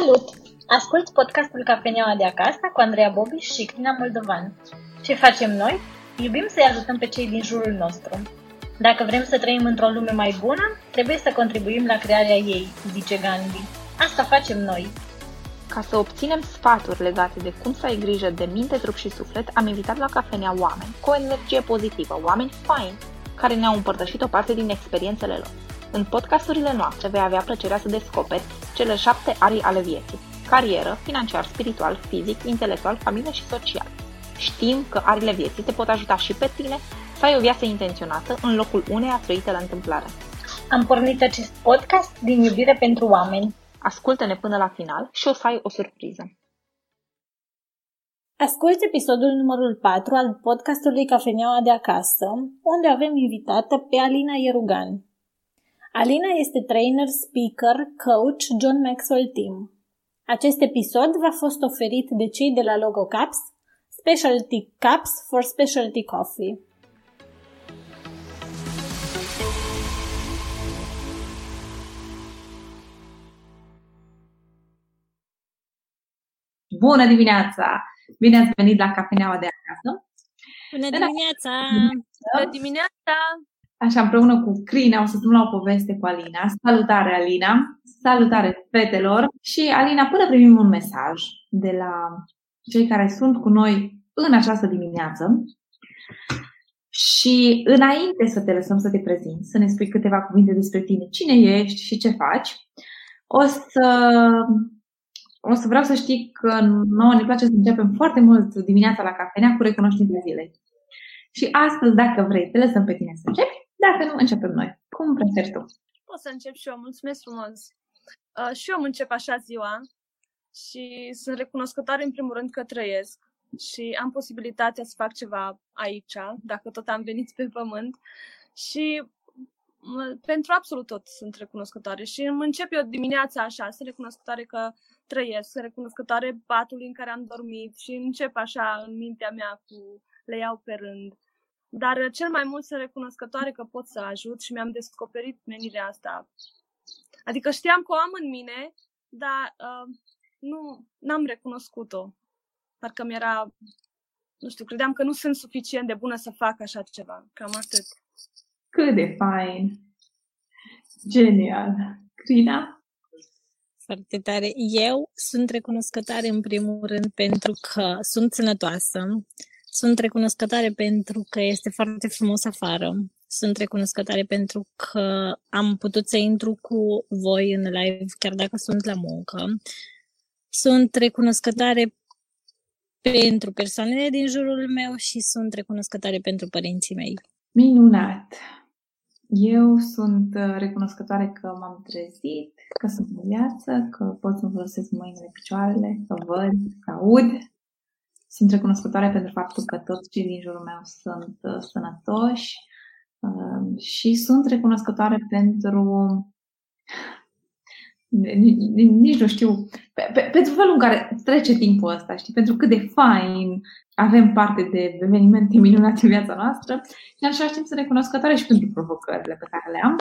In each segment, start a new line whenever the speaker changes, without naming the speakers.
Salut! Ascult podcastul Cafeneaua de acasă cu Andreea Bobi și Crina Moldovan. Ce facem noi? Iubim să-i ajutăm pe cei din jurul nostru. Dacă vrem să trăim într-o lume mai bună, trebuie să contribuim la crearea ei, zice Gandhi. Asta facem noi.
Ca să obținem sfaturi legate de cum să ai grijă de minte, trup și suflet, am invitat la cafenea oameni cu o energie pozitivă, oameni faini, care ne-au împărtășit o parte din experiențele lor. În podcasturile noastre vei avea plăcerea să descoperi cele șapte arii ale vieții. Carieră, financiar, spiritual, fizic, intelectual, familie și social. Știm că arile vieții te pot ajuta și pe tine să ai o viață intenționată în locul uneia trăite la întâmplare.
Am pornit acest podcast din iubire pentru oameni.
Ascultă-ne până la final și o să ai o surpriză.
Asculți episodul numărul 4 al podcastului Cafeneaua de acasă, unde avem invitată pe Alina Ierugan. Alina este trainer, speaker, coach John Maxwell Team. Acest episod v-a fost oferit de cei de la Logo Caps, Specialty Cups for Specialty Coffee.
Bună dimineața! Bine ați venit la cafeneaua de acasă.
Bună dimineața!
Bună dimineața!
Așa, împreună cu Crina o să stăm la o poveste cu Alina. Salutare, Alina! Salutare, fetelor! Și, Alina, până primim un mesaj de la cei care sunt cu noi în această dimineață și înainte să te lăsăm să te prezinți, să ne spui câteva cuvinte despre tine, cine ești și ce faci, o să, o să vreau să știi că nouă ne place să începem foarte mult dimineața la cafenea cu recunoștința zilei. Și astăzi, dacă vrei, te lăsăm pe tine să începi dacă nu, începem noi. Cum preferi tu?
O să încep și eu. Mulțumesc frumos. Uh, și eu îmi încep așa ziua și sunt recunoscătoare în primul rând că trăiesc și am posibilitatea să fac ceva aici, dacă tot am venit pe pământ. Și pentru absolut tot sunt recunoscătoare și îmi încep eu dimineața așa, sunt recunoscătoare că trăiesc, sunt recunoscătoare patului în care am dormit și încep așa în mintea mea cu le iau pe rând. Dar uh, cel mai mult sunt recunoscătoare că pot să ajut și mi-am descoperit menirea asta. Adică știam că o am în mine, dar uh, nu n-am recunoscut-o. Parcă mi-era, nu știu, credeam că nu sunt suficient de bună să fac așa ceva. Cam atât.
Cât de fain! Genial! Crina?
Foarte tare. Eu sunt recunoscătoare în primul rând pentru că sunt sănătoasă, sunt recunoscătoare pentru că este foarte frumos afară. Sunt recunoscătoare pentru că am putut să intru cu voi în live chiar dacă sunt la muncă. Sunt recunoscătoare pentru persoanele din jurul meu și sunt recunoscătoare pentru părinții mei.
Minunat! Eu sunt uh, recunoscătoare că m-am trezit, că sunt în viață, că pot să folosesc mâinile, picioarele, că văd, că aud, sunt recunoscătoare pentru faptul că toți cei din jurul meu sunt uh, sănătoși uh, și sunt recunoscătoare pentru nici nu știu, pe, pe, pentru felul în care trece timpul ăsta, știi, pentru cât de fain avem parte de evenimente minunate în viața noastră. Și în același timp sunt recunoscătoare și pentru provocările pe care le am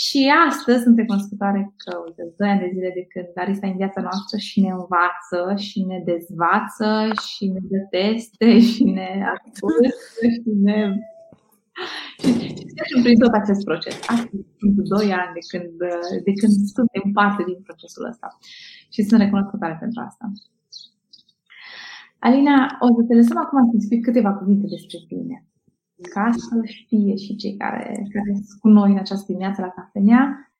și astăzi sunt recunoscătoare că, uite, 2 ani de zile de când Larisa în viața noastră și ne învață și ne dezvață și ne dă teste și ne ascultă și ne... Și, și prin tot acest proces. Astăzi sunt 2 ani de când, de când suntem parte din procesul ăsta. Și sunt recunoscătoare pentru asta. Alina, o să te lăsăm acum să spui câteva cuvinte despre tine ca să știe și cei care, care sunt cu noi în această dimineață la cafenea,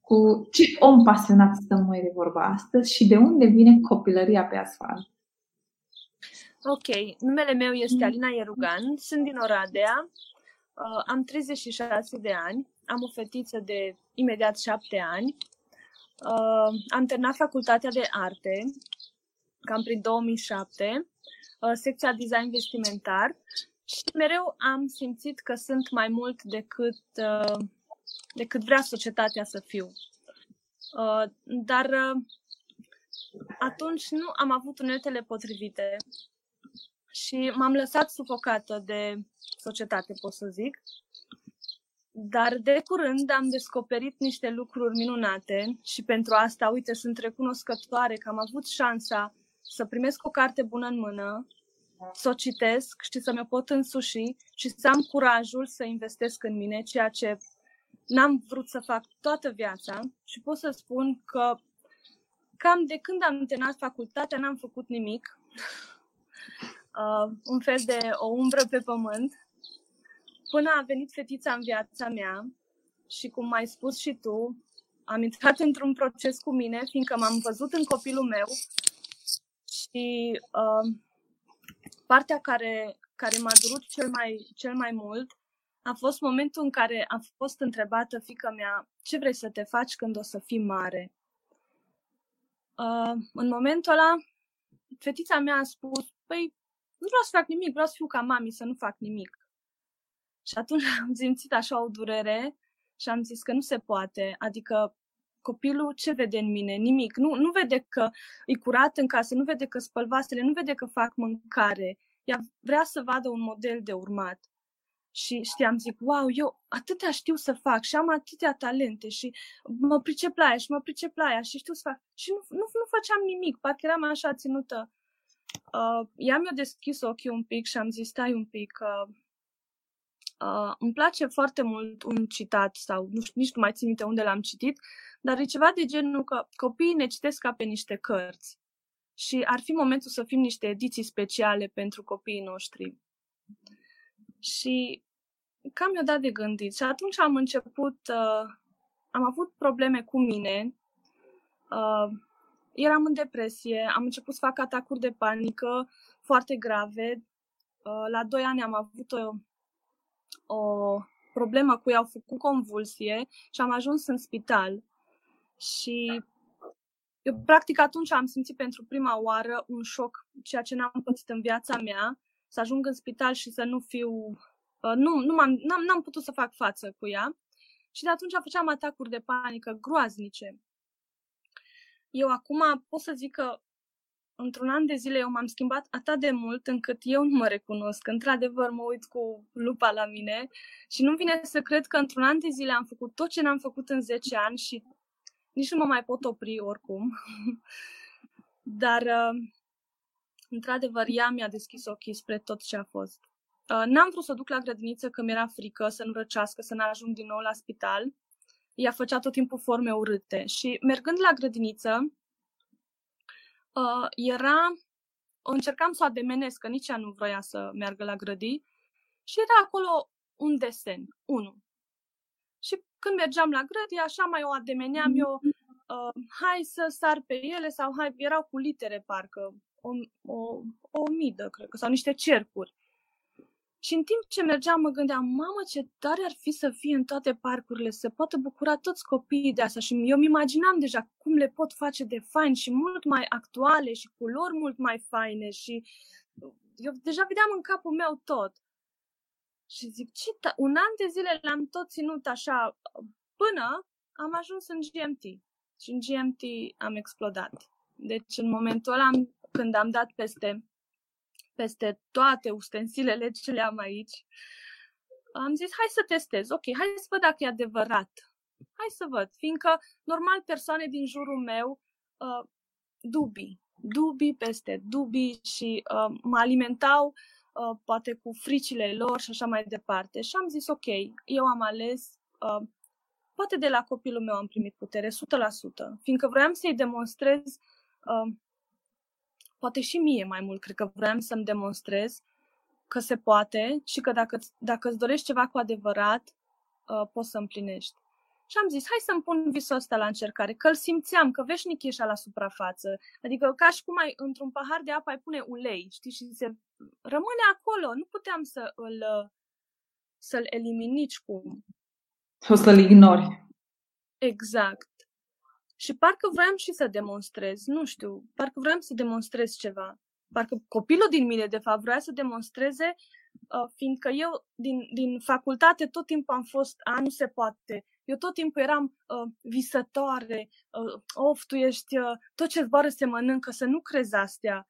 cu ce om pasionat stăm noi de vorba astăzi și de unde vine copilăria pe asfalt.
Ok, numele meu este Alina Ierugan, sunt din Oradea, uh, am 36 de ani, am o fetiță de imediat 7 ani, uh, am terminat facultatea de arte, cam prin 2007, uh, secția design vestimentar și mereu am simțit că sunt mai mult decât, uh, decât vrea societatea să fiu. Uh, dar uh, atunci nu am avut uneltele potrivite și m-am lăsat sufocată de societate, pot să zic. Dar de curând am descoperit niște lucruri minunate și pentru asta, uite, sunt recunoscătoare că am avut șansa să primesc o carte bună în mână, să o citesc și să mi-o pot însuși și să am curajul să investesc în mine, ceea ce n-am vrut să fac toată viața și pot să spun că cam de când am terminat facultatea n-am făcut nimic. Uh, un fel de o umbră pe pământ. Până a venit fetița în viața mea și cum ai spus și tu, am intrat într-un proces cu mine, fiindcă m-am văzut în copilul meu și uh, partea care, care m-a durut cel mai, cel mai mult a fost momentul în care a fost întrebată fica mea ce vrei să te faci când o să fii mare. Uh, în momentul ăla, fetița mea a spus, păi, nu vreau să fac nimic, vreau să fiu ca mami, să nu fac nimic. Și atunci am simțit așa o durere și am zis că nu se poate. Adică copilul ce vede în mine? Nimic. Nu, nu vede că e curat în casă, nu vede că spăl vasele, nu vede că fac mâncare. Ea vrea să vadă un model de urmat. Și știam, zic, wow, eu atâtea știu să fac și am atâtea talente și mă pricep la aia și mă pricep la aia și știu să fac. Și nu, nu, nu făceam nimic, parcă eram așa ținută. Uh, ea mi-a deschis ochii un pic și am zis, stai un pic, uh, uh, îmi place foarte mult un citat sau nu știu, nici nu mai țin minte unde l-am citit, dar e ceva de genul că copiii ne citesc ca pe niște cărți și ar fi momentul să fim niște ediții speciale pentru copiii noștri. Și cam mi-a dat de gândit. Și atunci am început, uh, am avut probleme cu mine, uh, eram în depresie, am început să fac atacuri de panică foarte grave. Uh, la doi ani am avut o, o problemă cu ea, au făcut convulsie și am ajuns în spital. Și eu, practic, atunci am simțit pentru prima oară un șoc, ceea ce n-am pățit în viața mea, să ajung în spital și să nu fiu... Uh, nu, nu m-am, n-am, n-am putut să fac față cu ea. Și de atunci făceam atacuri de panică groaznice. Eu acum pot să zic că într-un an de zile eu m-am schimbat atât de mult încât eu nu mă recunosc. Într-adevăr, mă uit cu lupa la mine și nu vine să cred că într-un an de zile am făcut tot ce n-am făcut în 10 ani și nici nu mă mai pot opri oricum. Dar uh, într-adevăr, ea mi-a deschis ochii spre tot ce a fost. Uh, n-am vrut să duc la grădiniță că mi-era frică să nu răcească, să nu ajung din nou la spital. Ea făcea tot timpul forme urâte și mergând la grădiniță, uh, era, încercam să o ademenesc, că nici ea nu vroia să meargă la grădii și era acolo un desen, unul. Și când mergeam la grădii, așa mai o ademeneam eu, uh, hai să sar pe ele sau hai, erau cu litere parcă, o, o, o midă, cred că, sau niște cercuri. Și în timp ce mergeam, mă gândeam, mamă, ce tare ar fi să fie în toate parcurile, să poată bucura toți copiii de asta. Și eu îmi imaginam deja cum le pot face de fain și mult mai actuale și culori mult mai faine și eu deja vedeam în capul meu tot. Și zic, ce ta- un an de zile l-am tot ținut așa până am ajuns în GMT. Și în GMT am explodat. Deci în momentul ăla am când am dat peste, peste toate ustensilele ce le am aici, am zis, hai să testez, ok, hai să văd dacă e adevărat. Hai să văd, fiindcă normal persoane din jurul meu uh, dubii, dubii peste dubii și uh, mă alimentau uh, poate cu fricile lor și așa mai departe. Și am zis, ok, eu am ales, uh, poate de la copilul meu am primit putere, 100%, fiindcă vroiam să-i demonstrez uh, poate și mie mai mult, cred că vreau să-mi demonstrez că se poate și că dacă, dacă îți dorești ceva cu adevărat, uh, poți să împlinești. Și am zis, hai să-mi pun visul ăsta la încercare, că îl simțeam, că veșnic ieșea la suprafață. Adică ca și cum ai, într-un pahar de apă ai pune ulei, știi, și se rămâne acolo. Nu puteam să îl, să-l elimin nici cum.
O să-l ignori.
Exact. Și parcă vreau și să demonstrez, nu știu, parcă vreau să demonstrez ceva. Parcă copilul din mine, de fapt, vrea să demonstreze, uh, fiindcă eu din, din facultate tot timpul am fost, a, nu se poate. Eu tot timpul eram uh, visătoare, uh, of, tu ești, uh, tot ce zboară se mănâncă, să nu crezi astea.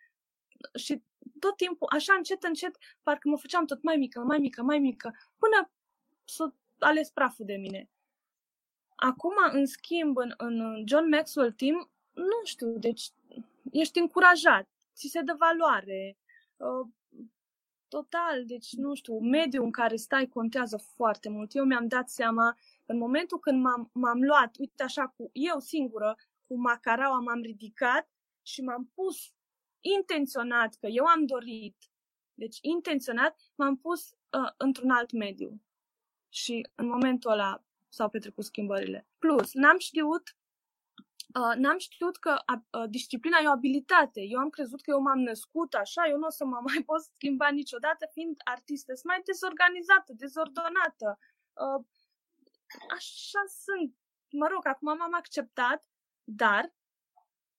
Și tot timpul, așa încet, încet, parcă mă făceam tot mai mică, mai mică, mai mică, până să ales praful de mine. Acum, în schimb, în, în John Maxwell Team, nu știu, deci ești încurajat, ți se dă valoare, uh, total, deci nu știu, mediul în care stai contează foarte mult. Eu mi-am dat seama, în momentul când m-am, m-am luat, uite așa, cu eu singură, cu macaraua m-am ridicat și m-am pus intenționat, că eu am dorit, deci intenționat, m-am pus uh, într-un alt mediu. Și în momentul ăla s-au petrecut schimbările. Plus, n-am știut Uh, n-am știut că uh, disciplina e o abilitate. Eu am crezut că eu m-am născut așa, eu nu o să mă mai pot schimba niciodată, fiind artistă. Sunt mai dezorganizată, dezordonată. Uh, așa sunt. Mă rog, acum m-am acceptat, dar,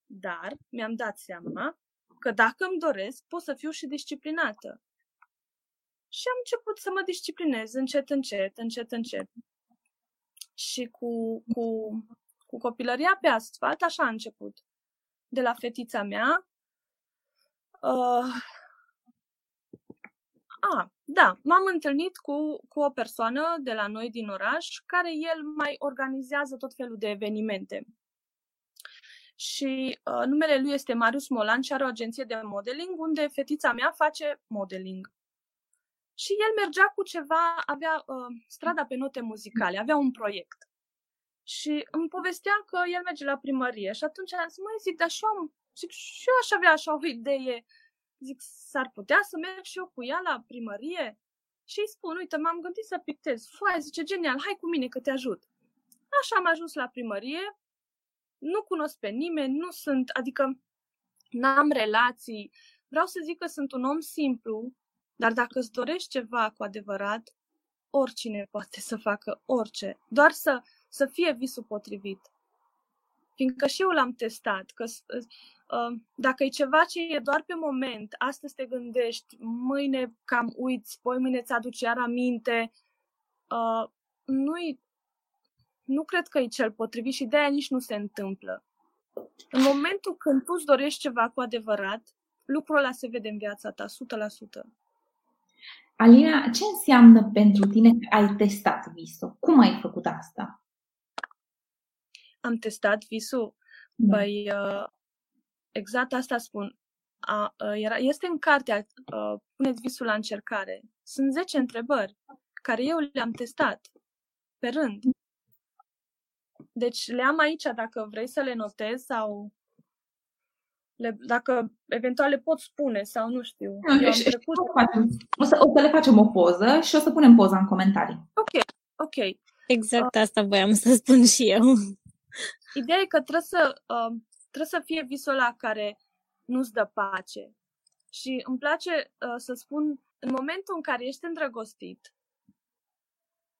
dar mi-am dat seama că dacă îmi doresc, pot să fiu și disciplinată. Și am început să mă disciplinez încet, încet, încet, încet. Și cu, cu cu copilăria pe asfalt, așa a început. De la fetița mea. Uh, a, da, m-am întâlnit cu, cu o persoană de la noi din oraș care el mai organizează tot felul de evenimente. Și uh, numele lui este Marius Molan și are o agenție de modeling unde fetița mea face modeling. Și el mergea cu ceva, avea uh, strada pe note muzicale, avea un proiect. Și îmi povestea că el merge la primărie și atunci am zis, măi, zic, dar și eu, am, zic, și eu aș avea așa o idee. Zic, s-ar putea să merg și eu cu ea la primărie? Și îi spun, uite, m-am gândit să pictez. Foaia, zice, genial, hai cu mine că te ajut. Așa am ajuns la primărie, nu cunosc pe nimeni, nu sunt, adică n-am relații. Vreau să zic că sunt un om simplu, dar dacă îți dorești ceva cu adevărat, oricine poate să facă orice. Doar să să fie visul potrivit. Fiindcă și eu l-am testat, că uh, dacă e ceva ce e doar pe moment, astăzi te gândești, mâine cam uiți, poi mâine ți aduci iar aminte, uh, nu nu cred că e cel potrivit și de-aia nici nu se întâmplă. În momentul când tu îți dorești ceva cu adevărat, lucrul ăla se vede în viața ta, 100%.
Alina, ce înseamnă pentru tine că ai testat visul? Cum ai făcut asta?
Am testat visul. Da. Păi, uh, exact asta spun. A, uh, era, este în cartea uh, Puneți visul la încercare. Sunt 10 întrebări care eu le-am testat pe rând. Deci le am aici dacă vrei să le notezi sau le, dacă eventual le pot spune sau nu știu.
Nu, eu am trecut... o, să, o să le facem o poză și o să punem poza în comentarii.
Ok, ok.
Exact asta voiam să spun și eu.
Ideea e că trebuie să, uh, trebuie să fie visul ăla care nu-ți dă pace. Și îmi place uh, să spun, în momentul în care ești îndrăgostit,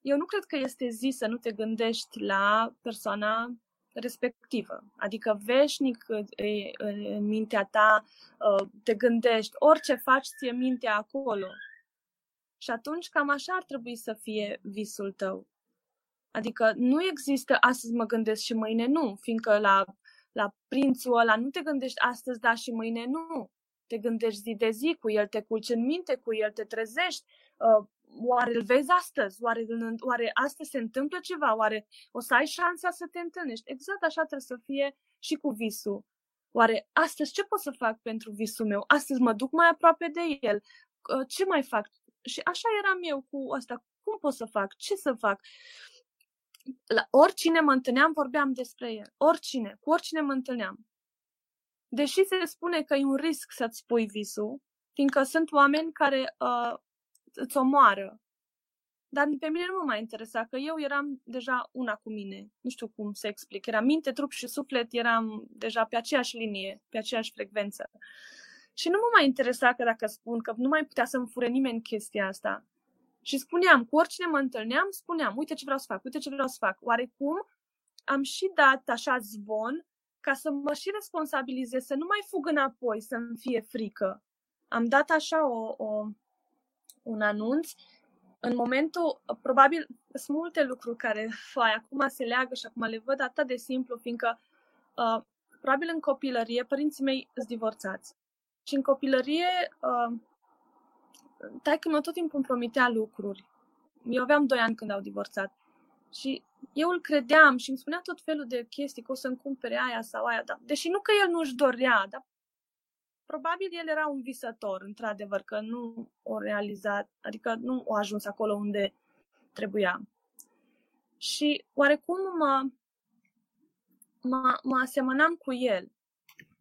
eu nu cred că este zi să nu te gândești la persoana respectivă. Adică veșnic în mintea ta uh, te gândești, orice faci ție mintea acolo. Și atunci cam așa ar trebui să fie visul tău. Adică nu există astăzi mă gândesc și mâine nu, fiindcă la, la prințul ăla nu te gândești astăzi da și mâine nu. Te gândești zi de zi cu el, te culci în minte cu el, te trezești. Uh, oare îl vezi astăzi? Oare, oare astăzi se întâmplă ceva? Oare o să ai șansa să te întâlnești? Exact așa trebuie să fie și cu visul. Oare astăzi ce pot să fac pentru visul meu? Astăzi mă duc mai aproape de el. Uh, ce mai fac? Și așa eram eu cu asta. Cum pot să fac? Ce să fac? La oricine mă întâlneam, vorbeam despre el. Oricine, cu oricine mă întâlneam. Deși se spune că e un risc să-ți spui visul, fiindcă sunt oameni care uh, îți omoară. Dar pe mine nu mă mai interesa, că eu eram deja una cu mine. Nu știu cum să explic. Era minte, trup și suflet, eram deja pe aceeași linie, pe aceeași frecvență. Și nu mă mai interesa că dacă spun că nu mai putea să-mi fure nimeni chestia asta. Și spuneam, cu oricine mă întâlneam, spuneam, uite ce vreau să fac, uite ce vreau să fac. Oarecum am și dat așa zvon ca să mă și responsabilizez, să nu mai fug înapoi, să-mi fie frică. Am dat așa o, o, un anunț. În momentul, probabil, sunt multe lucruri care fai, acum se leagă și acum le văd atât de simplu, fiindcă uh, probabil în copilărie părinții mei sunt divorțați. Și în copilărie uh, taică mă tot timpul îmi promitea lucruri. eu aveam doi ani când au divorțat. Și eu îl credeam și îmi spunea tot felul de chestii, că o să-mi cumpere aia sau aia, dar, deși nu că el nu-și dorea, dar probabil el era un visător, într-adevăr, că nu o realizat, adică nu a ajuns acolo unde trebuia. Și oarecum mă, mă, mă asemănam cu el.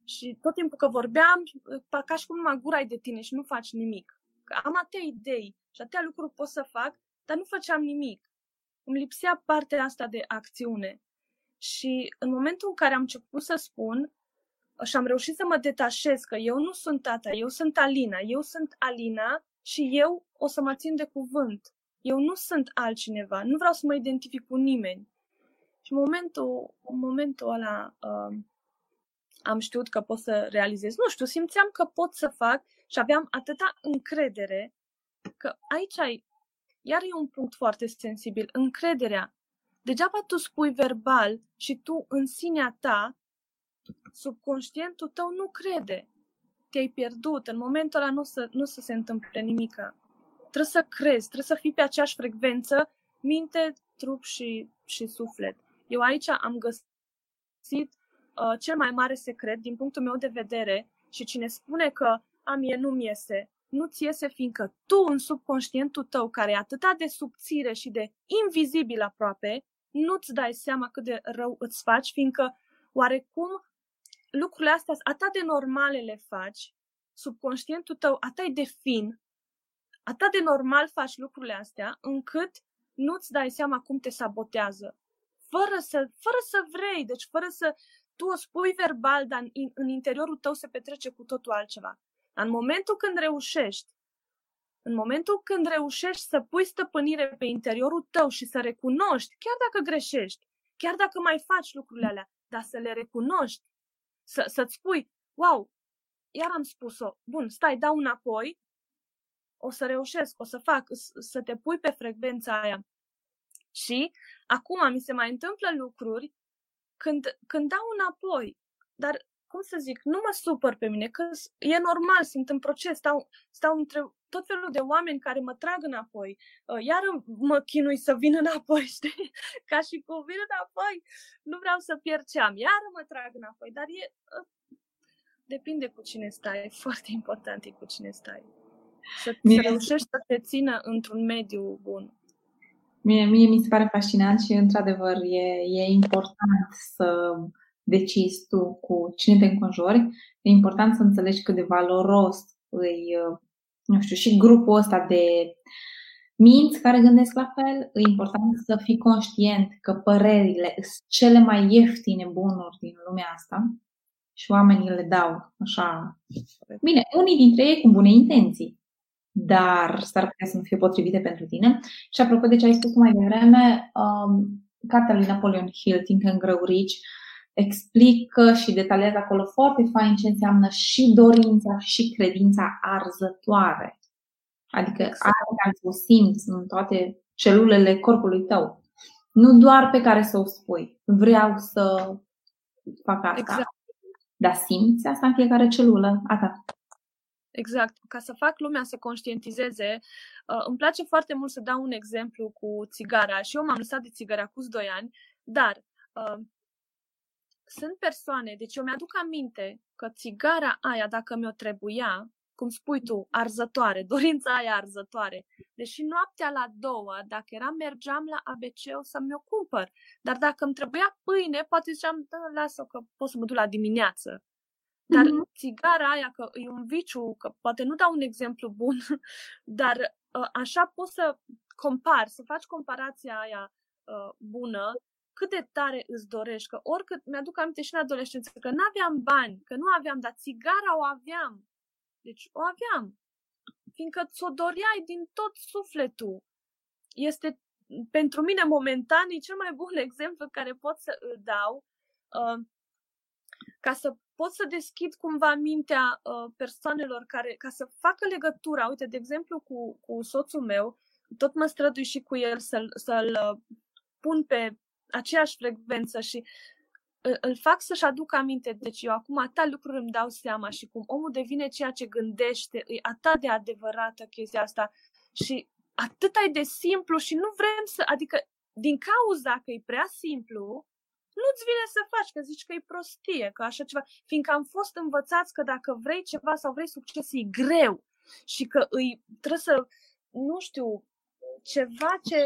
Și tot timpul că vorbeam, ca și cum numai gura de tine și nu faci nimic. Că am atâtea idei și atâtea lucruri pot să fac, dar nu făceam nimic. Îmi lipsea partea asta de acțiune. Și în momentul în care am început să spun și am reușit să mă detașez că eu nu sunt tata, eu sunt Alina, eu sunt Alina și eu o să mă țin de cuvânt. Eu nu sunt altcineva, nu vreau să mă identific cu nimeni. Și în momentul, în momentul ăla uh, am știut că pot să realizez. Nu știu, simțeam că pot să fac și aveam atâta încredere că aici ai, iar e un punct foarte sensibil, încrederea. Degeaba tu spui verbal și tu în sinea ta, subconștientul tău nu crede. Te-ai pierdut, în momentul ăla nu o să, nu o să se întâmple nimica. Trebuie să crezi, trebuie să fii pe aceeași frecvență, minte, trup și, și suflet. Eu aici am găsit uh, cel mai mare secret din punctul meu de vedere și cine spune că a mie nu-mi iese, nu-ți iese fiindcă tu în subconștientul tău, care e atât de subțire și de invizibil aproape, nu-ți dai seama cât de rău îți faci, fiindcă oarecum lucrurile astea atât de normale le faci, subconștientul tău atât de fin, atât de normal faci lucrurile astea, încât nu-ți dai seama cum te sabotează. Fără să, fără să vrei, deci fără să tu o spui verbal, dar în, în interiorul tău se petrece cu totul altceva. Dar în momentul când reușești, în momentul când reușești să pui stăpânire pe interiorul tău și să recunoști, chiar dacă greșești, chiar dacă mai faci lucrurile alea, dar să le recunoști, să, să-ți spui, wow, iar am spus-o, bun, stai, dau înapoi, o să reușesc, o să fac, să te pui pe frecvența aia. Și acum mi se mai întâmplă lucruri când, când dau înapoi, dar cum să zic, nu mă supăr pe mine, că e normal, sunt în proces, stau, stau între tot felul de oameni care mă trag înapoi, uh, iar mă chinui să vin înapoi, știi? Ca și cu vin înapoi, nu vreau să pierd ce am, iar mă trag înapoi, dar e, uh, depinde cu cine stai, e foarte important e cu cine stai. Să, să reușești să te țină într-un mediu bun.
Mie, mie mi se pare fascinant și, într-adevăr, e, e important să decizi tu cu cine te înconjori. E important să înțelegi cât de valoros îi, nu știu, și grupul ăsta de minți care gândesc la fel. E important să fii conștient că părerile sunt cele mai ieftine bunuri din lumea asta și oamenii le dau așa. Bine, unii dintre ei cu bune intenții, dar s-ar putea să nu fie potrivite pentru tine. Și apropo de ce ai spus mai devreme, um, cartea lui Napoleon Hill, Think and Grow Rich, explică și detaliază acolo foarte fain ce înseamnă și dorința și credința arzătoare. Adică exact. aia care să o simți în toate celulele corpului tău. Nu doar pe care să o spui. Vreau să fac asta. Exact. Dar simți asta în fiecare celulă a ta.
Exact. Ca să fac lumea să conștientizeze, uh, îmi place foarte mult să dau un exemplu cu țigara. Și eu m-am lăsat de țigara cu 2 ani, dar uh, sunt persoane, deci eu mi-aduc aminte că țigara aia, dacă mi-o trebuia, cum spui tu, arzătoare, dorința aia arzătoare. Deși noaptea la două, dacă eram, mergeam la ABC o să-mi o cumpăr. Dar dacă îmi trebuia pâine, poate ziceam, da, lasă că pot să mă duc la dimineață. Dar mm-hmm. țigara aia, că e un viciu, că poate nu dau un exemplu bun, dar uh, așa poți să compari, să faci comparația aia uh, bună, cât de tare îți dorești, că oricât, mi-aduc aminte și în adolescență, că nu aveam bani, că nu aveam, dar țigara o aveam. Deci o aveam. Fiindcă ți-o doreai din tot sufletul. Este pentru mine momentan e cel mai bun exemplu care pot să îl dau uh, ca să pot să deschid cumva mintea uh, persoanelor care, ca să facă legătura, uite, de exemplu, cu, cu soțul meu, tot mă strădui și cu el să-l, să-l uh, pun pe aceeași frecvență și uh, îl fac să-și aducă aminte. Deci eu acum atâta lucruri îmi dau seama și cum omul devine ceea ce gândește, e atât de adevărată chestia asta și atât ai de simplu și nu vrem să, adică din cauza că e prea simplu, nu-ți vine să faci, că zici că e prostie, că așa ceva, fiindcă am fost învățați că dacă vrei ceva sau vrei succes, e greu și că îi trebuie să, nu știu, ceva ce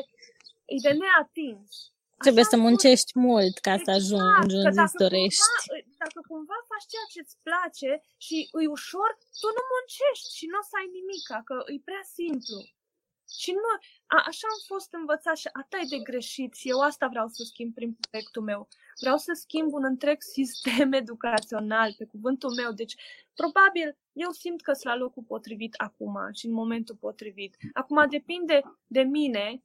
e de neatins.
Trebuie să muncești fost... mult ca să
exact,
ajungi unde îți dorești.
Cumva, dacă cumva faci ceea ce îți place și îi ușor, tu nu muncești și nu o să ai nimic, că e prea simplu. Și nu, a, așa am fost învățat și atât de greșit și eu asta vreau să schimb prin proiectul meu. Vreau să schimb un întreg sistem educațional, pe cuvântul meu. Deci, probabil, eu simt că sunt la locul potrivit acum și în momentul potrivit. Acum depinde de mine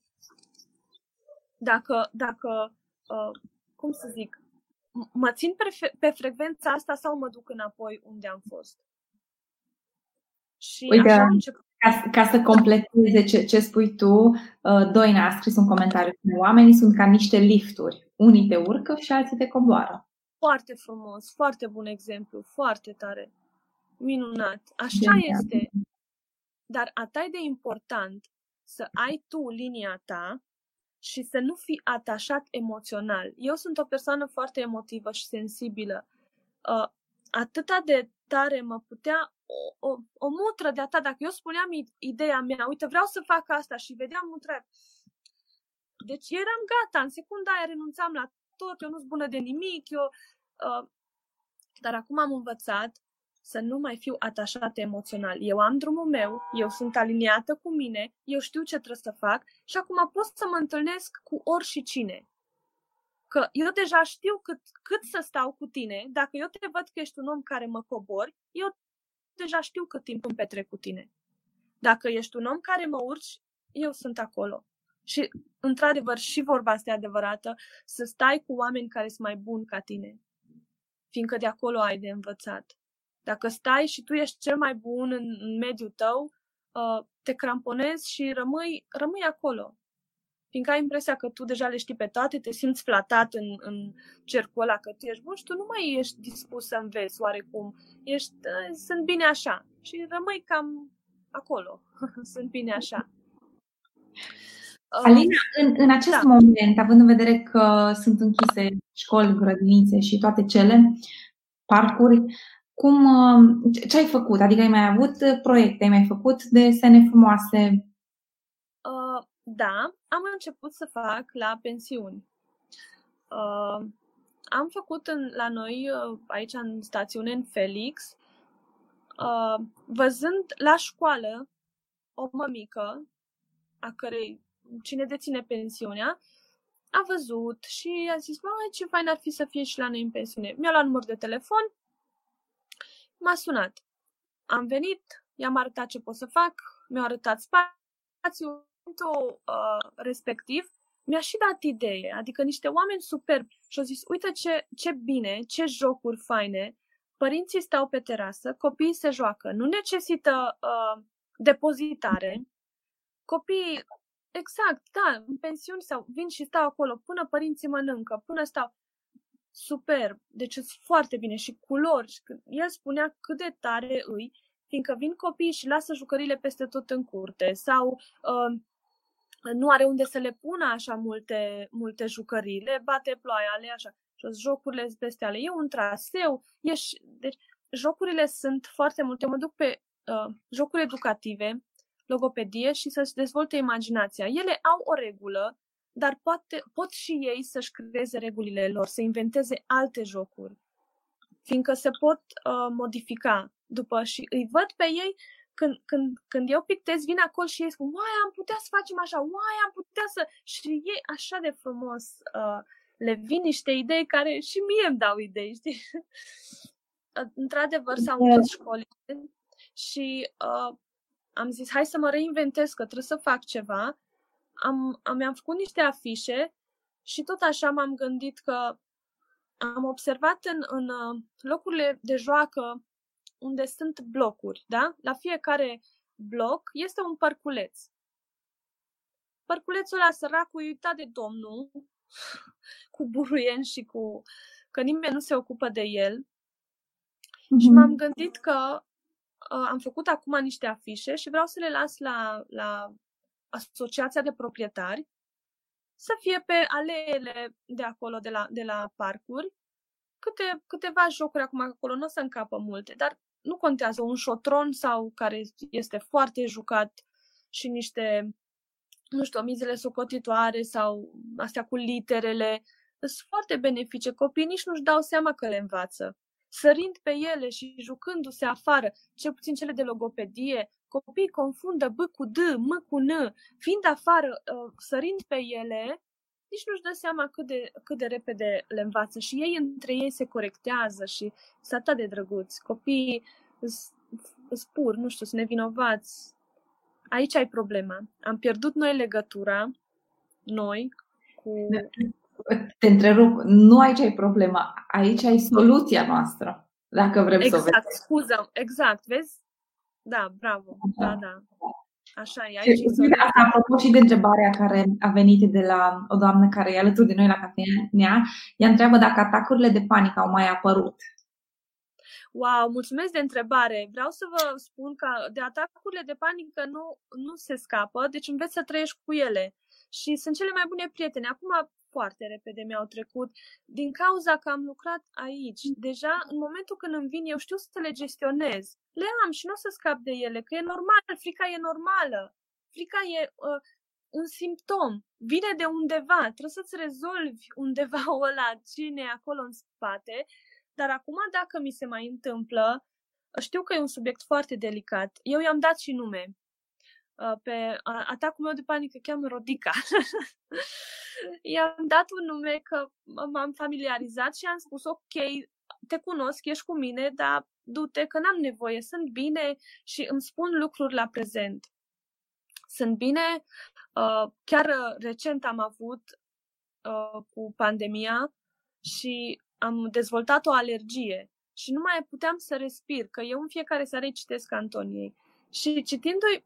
dacă, dacă uh, cum să zic, mă țin pe, pe frecvența asta sau mă duc înapoi unde am fost.
Și Uite, așa am început. Ca, ca să completeze ce, ce spui tu, uh, Doina a scris un comentariu. Oamenii sunt ca niște lifturi. Unii te urcă și alții te coboară.
Foarte frumos, foarte bun exemplu, foarte tare. Minunat. Așa de este. Dar atât de important să ai tu linia ta și să nu fii atașat emoțional. Eu sunt o persoană foarte emotivă și sensibilă. Uh, atâta de tare mă putea o, o, o mutră de atât. Dacă eu spuneam ideea mea, uite, vreau să fac asta și vedeam mutră. Deci eram gata, în secunda aia renunțam la tot, eu nu sunt bună de nimic, eu... Uh, dar acum am învățat să nu mai fiu atașată emoțional. Eu am drumul meu, eu sunt aliniată cu mine, eu știu ce trebuie să fac și acum pot să mă întâlnesc cu oricine. Că eu deja știu cât, cât să stau cu tine. Dacă eu te văd că ești un om care mă cobori, eu deja știu cât timp îmi petrec cu tine. Dacă ești un om care mă urci, eu sunt acolo. Și, într-adevăr, și vorba asta e adevărată, să stai cu oameni care sunt mai buni ca tine. Fiindcă de acolo ai de învățat. Dacă stai și tu ești cel mai bun în, în mediul tău, uh, te cramponezi și rămâi, rămâi acolo. Fiindcă ai impresia că tu deja le știi pe toate, te simți flatat în, în cercul ăla că tu ești bun și tu nu mai ești dispus să înveți oarecum. Ești, uh, sunt bine așa. Și rămâi cam acolo. sunt bine așa.
Uh, Alina, în, în acest da. moment, având în vedere că sunt închise școli, grădinițe și toate cele, parcuri, cum, uh, ce ai făcut? Adică ai mai avut proiecte, ai mai făcut desene frumoase?
Uh, da, am început să fac la pensiuni. Uh, am făcut în, la noi, uh, aici în stațiune, în Felix, uh, văzând la școală o mămică, a cărei cine deține pensiunea, a văzut și a zis, mai ce fain ar fi să fie și la noi în pensiune. Mi-a luat număr de telefon, m-a sunat. Am venit, i-am arătat ce pot să fac, mi-au arătat spațiul uh, respectiv, mi-a și dat idee, adică niște oameni superbi și au zis, uite ce, ce bine, ce jocuri faine, părinții stau pe terasă, copiii se joacă, nu necesită uh, depozitare, copiii, exact, da, în pensiuni sau vin și stau acolo până părinții mănâncă, până stau superb, deci sunt foarte bine și culori. El spunea cât de tare îi, fiindcă vin copiii și lasă jucările peste tot în curte sau uh, nu are unde să le pună așa multe, multe jucării, le bate ploaia, le așa. Și jocurile peste ale. E un traseu, e și, deci jocurile sunt foarte multe. Eu mă duc pe uh, jocuri educative, logopedie și să-și dezvolte imaginația. Ele au o regulă dar poate, pot și ei să-și creeze regulile lor, să inventeze alte jocuri, fiindcă se pot uh, modifica după și îi văd pe ei când, când, când eu pictez, vin acolo și ei spun, uai, am putea să facem așa, uai, am putea să... Și ei așa de frumos uh, le vin niște idei care și mie îmi dau idei, știi? Într-adevăr, s-au închis școlile și uh, am zis, hai să mă reinventez, că trebuie să fac ceva am, am, mi-am făcut niște afișe și tot așa m-am gândit că am observat în, în uh, locurile de joacă unde sunt blocuri, da? La fiecare bloc este un parculeț. Parculețul ăla săracul e uitat de domnul, cu buruien și cu... că nimeni nu se ocupă de el. Mm-hmm. Și mhm. m-am gândit că uh, am făcut acum niște afișe și vreau să le las la, la asociația de proprietari, să fie pe aleele de acolo, de la, de la parcuri, câte, câteva jocuri acum acolo, nu o să încapă multe, dar nu contează, un șotron sau care este foarte jucat și niște, nu știu, mizele socotitoare sau astea cu literele, sunt foarte benefice. Copiii nici nu-și dau seama că le învață. Sărind pe ele și jucându-se afară, cel puțin cele de logopedie, copiii confundă B cu D, M cu N, fiind afară, uh, sărind pe ele, nici nu-și dă seama cât de, cât de repede le învață și ei între ei se corectează și sunt atât de drăguți. Copiii spur, nu știu, sunt nevinovați. Aici ai problema. Am pierdut noi legătura, noi, cu...
Te întrerup, nu aici ai problema, aici ai soluția noastră, dacă vrem
exact,
să o
Exact, scuză, exact, vezi? Da, bravo, da, da. da. Așa e, aici și,
Asta, apropo și de întrebarea care a venit de la o doamnă care e alături de noi la cafenea, ea întreabă dacă atacurile de panică au mai apărut.
Wow, mulțumesc de întrebare. Vreau să vă spun că de atacurile de panică nu, nu se scapă, deci înveți să trăiești cu ele. Și sunt cele mai bune prietene. Acum foarte repede mi-au trecut din cauza că am lucrat aici. Deja, în momentul când îmi vin, eu știu să le gestionez. Le am și nu o să scap de ele, că e normal, frica e normală. Frica e uh, un simptom, vine de undeva, trebuie să-ți rezolvi undeva ăla cine e acolo în spate, dar acum dacă mi se mai întâmplă, știu că e un subiect foarte delicat. Eu i-am dat și nume. Uh, pe atacul meu de panică cheamă Rodica. I-am dat un nume că m-am familiarizat și am spus ok, te cunosc, ești cu mine, dar du-te că n-am nevoie, sunt bine și îmi spun lucruri la prezent. Sunt bine, uh, chiar recent am avut uh, cu pandemia și am dezvoltat o alergie și nu mai puteam să respir, că eu în fiecare seară îi citesc Antoniei. Și citindu-i,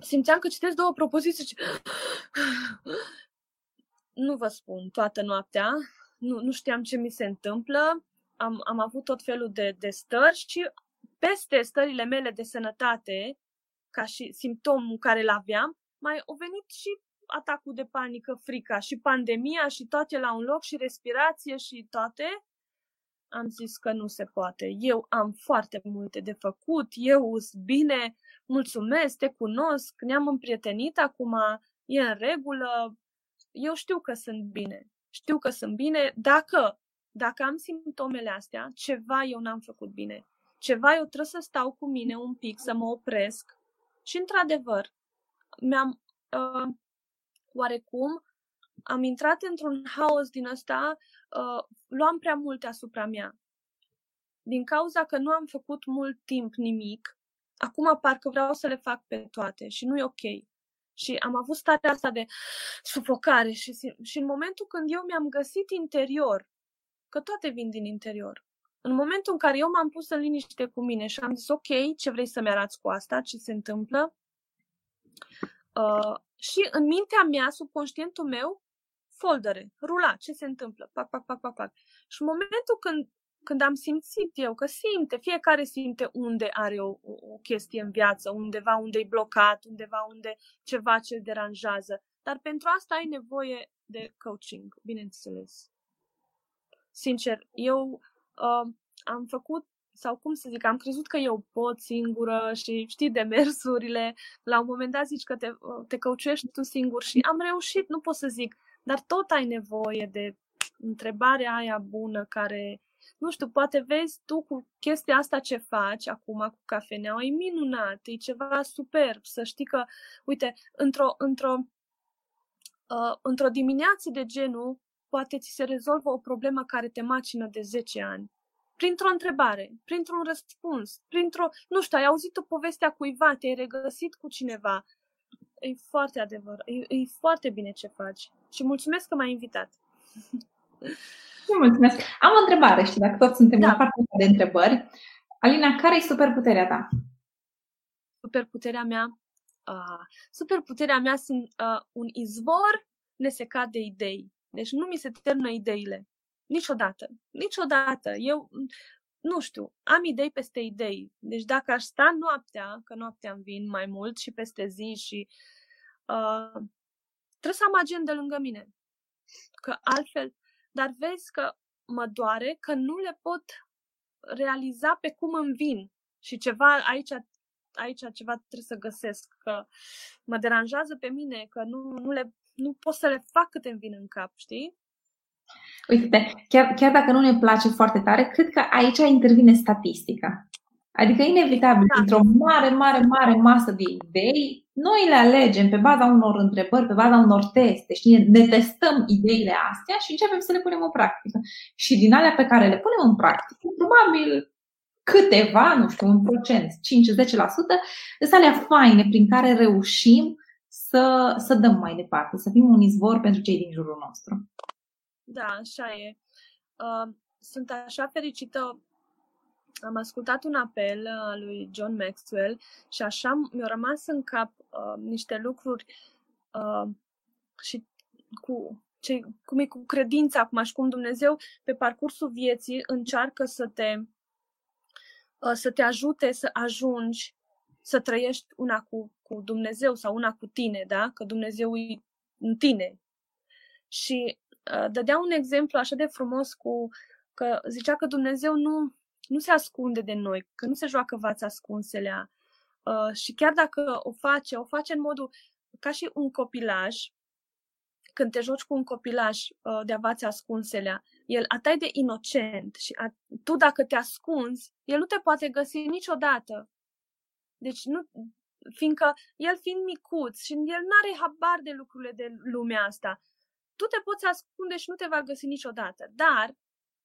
simțeam că citesc două propoziții și nu vă spun toată noaptea, nu, nu știam ce mi se întâmplă, am, am avut tot felul de, de stări și peste stările mele de sănătate, ca și simptomul care îl aveam, mai au venit și atacul de panică, frica și pandemia și toate la un loc și respirație și toate, am zis că nu se poate. Eu am foarte multe de făcut, eu sunt bine, mulțumesc, te cunosc, ne-am împrietenit acum, e în regulă, eu știu că sunt bine. Știu că sunt bine dacă, dacă am simptomele astea, ceva eu n-am făcut bine. Ceva eu trebuie să stau cu mine un pic, să mă opresc. Și într-adevăr, mi-am uh, oarecum am intrat într-un haos din ăsta, uh, luam prea multe asupra mea. Din cauza că nu am făcut mult timp nimic, acum parcă vreau să le fac pe toate și nu e ok. Și am avut starea asta de sufocare și, și în momentul când eu mi-am găsit interior, că toate vin din interior, în momentul în care eu m-am pus în liniște cu mine și am zis, ok, ce vrei să-mi arăți cu asta, ce se întâmplă, uh, și în mintea mea, subconștientul meu, foldere, rula, ce se întâmplă, pac, pac, pac, pac, pac. Și în momentul când, când am simțit eu, că simte, fiecare simte unde are o, o chestie în viață, undeva unde e blocat, undeva unde ceva ce îl deranjează. Dar pentru asta ai nevoie de coaching, bineînțeles. Sincer, eu uh, am făcut sau cum să zic, am crezut că eu pot singură și știi demersurile. La un moment dat zici că te, te căucești tu singur și am reușit, nu pot să zic, dar tot ai nevoie de întrebarea aia bună care, nu știu, poate vezi tu cu chestia asta ce faci acum cu cafeneaua, e minunat, e ceva superb, să știi că, uite, într-o, într-o, uh, într-o dimineață de genul, poate ți se rezolvă o problemă care te macină de 10 ani printr-o întrebare, printr-un răspuns, printr-o, nu știu, ai auzit o poveste a cuiva, te-ai regăsit cu cineva. E foarte adevăr, e, e foarte bine ce faci și mulțumesc că m-ai invitat.
Mulțumesc. Am o întrebare și dacă toți suntem da. la partea de întrebări. Alina, care e superputerea ta?
Superputerea mea? Uh, superputerea mea sunt uh, un izvor nesecat de idei. Deci nu mi se termină ideile. Niciodată. Niciodată. Eu, nu știu, am idei peste idei. Deci dacă aș sta noaptea, că noaptea îmi vin mai mult și peste zi și uh, trebuie să am agende lângă mine. Că altfel, dar vezi că mă doare că nu le pot realiza pe cum îmi vin. Și ceva aici, aici ceva trebuie să găsesc, că mă deranjează pe mine, că nu, nu, le, nu pot să le fac câte îmi vin în cap, știi?
Uite, chiar, chiar dacă nu ne place foarte tare, cred că aici intervine statistica. Adică, inevitabil, da. într-o mare, mare, mare masă de idei, noi le alegem pe baza unor întrebări, pe baza unor teste, știi? Ne testăm ideile astea și începem să le punem în practică. Și din alea pe care le punem în practică, probabil câteva, nu știu, un procent, 5-10%, sunt alea faine prin care reușim să, să dăm mai departe, să fim un izvor pentru cei din jurul nostru.
Da, așa e. Uh, sunt așa fericită am ascultat un apel al lui John Maxwell și așa mi-au rămas în cap uh, niște lucruri uh, și cu ce, cum e cu credința acum și cum Dumnezeu pe parcursul vieții încearcă să te, uh, să te ajute să ajungi să trăiești una cu, cu Dumnezeu sau una cu tine, da? Că Dumnezeu e în tine. Și uh, dădea un exemplu așa de frumos cu că zicea că Dumnezeu nu, nu se ascunde de noi, că nu se joacă vața ascunselea. Uh, și chiar dacă o face, o face în modul ca și un copilaj, când te joci cu un copilaj uh, de vața ascunselea, el atât de inocent și a, tu dacă te ascunzi, el nu te poate găsi niciodată. Deci nu, fiindcă el fiind micuț și el nu are habar de lucrurile de lumea asta, tu te poți ascunde și nu te va găsi niciodată. Dar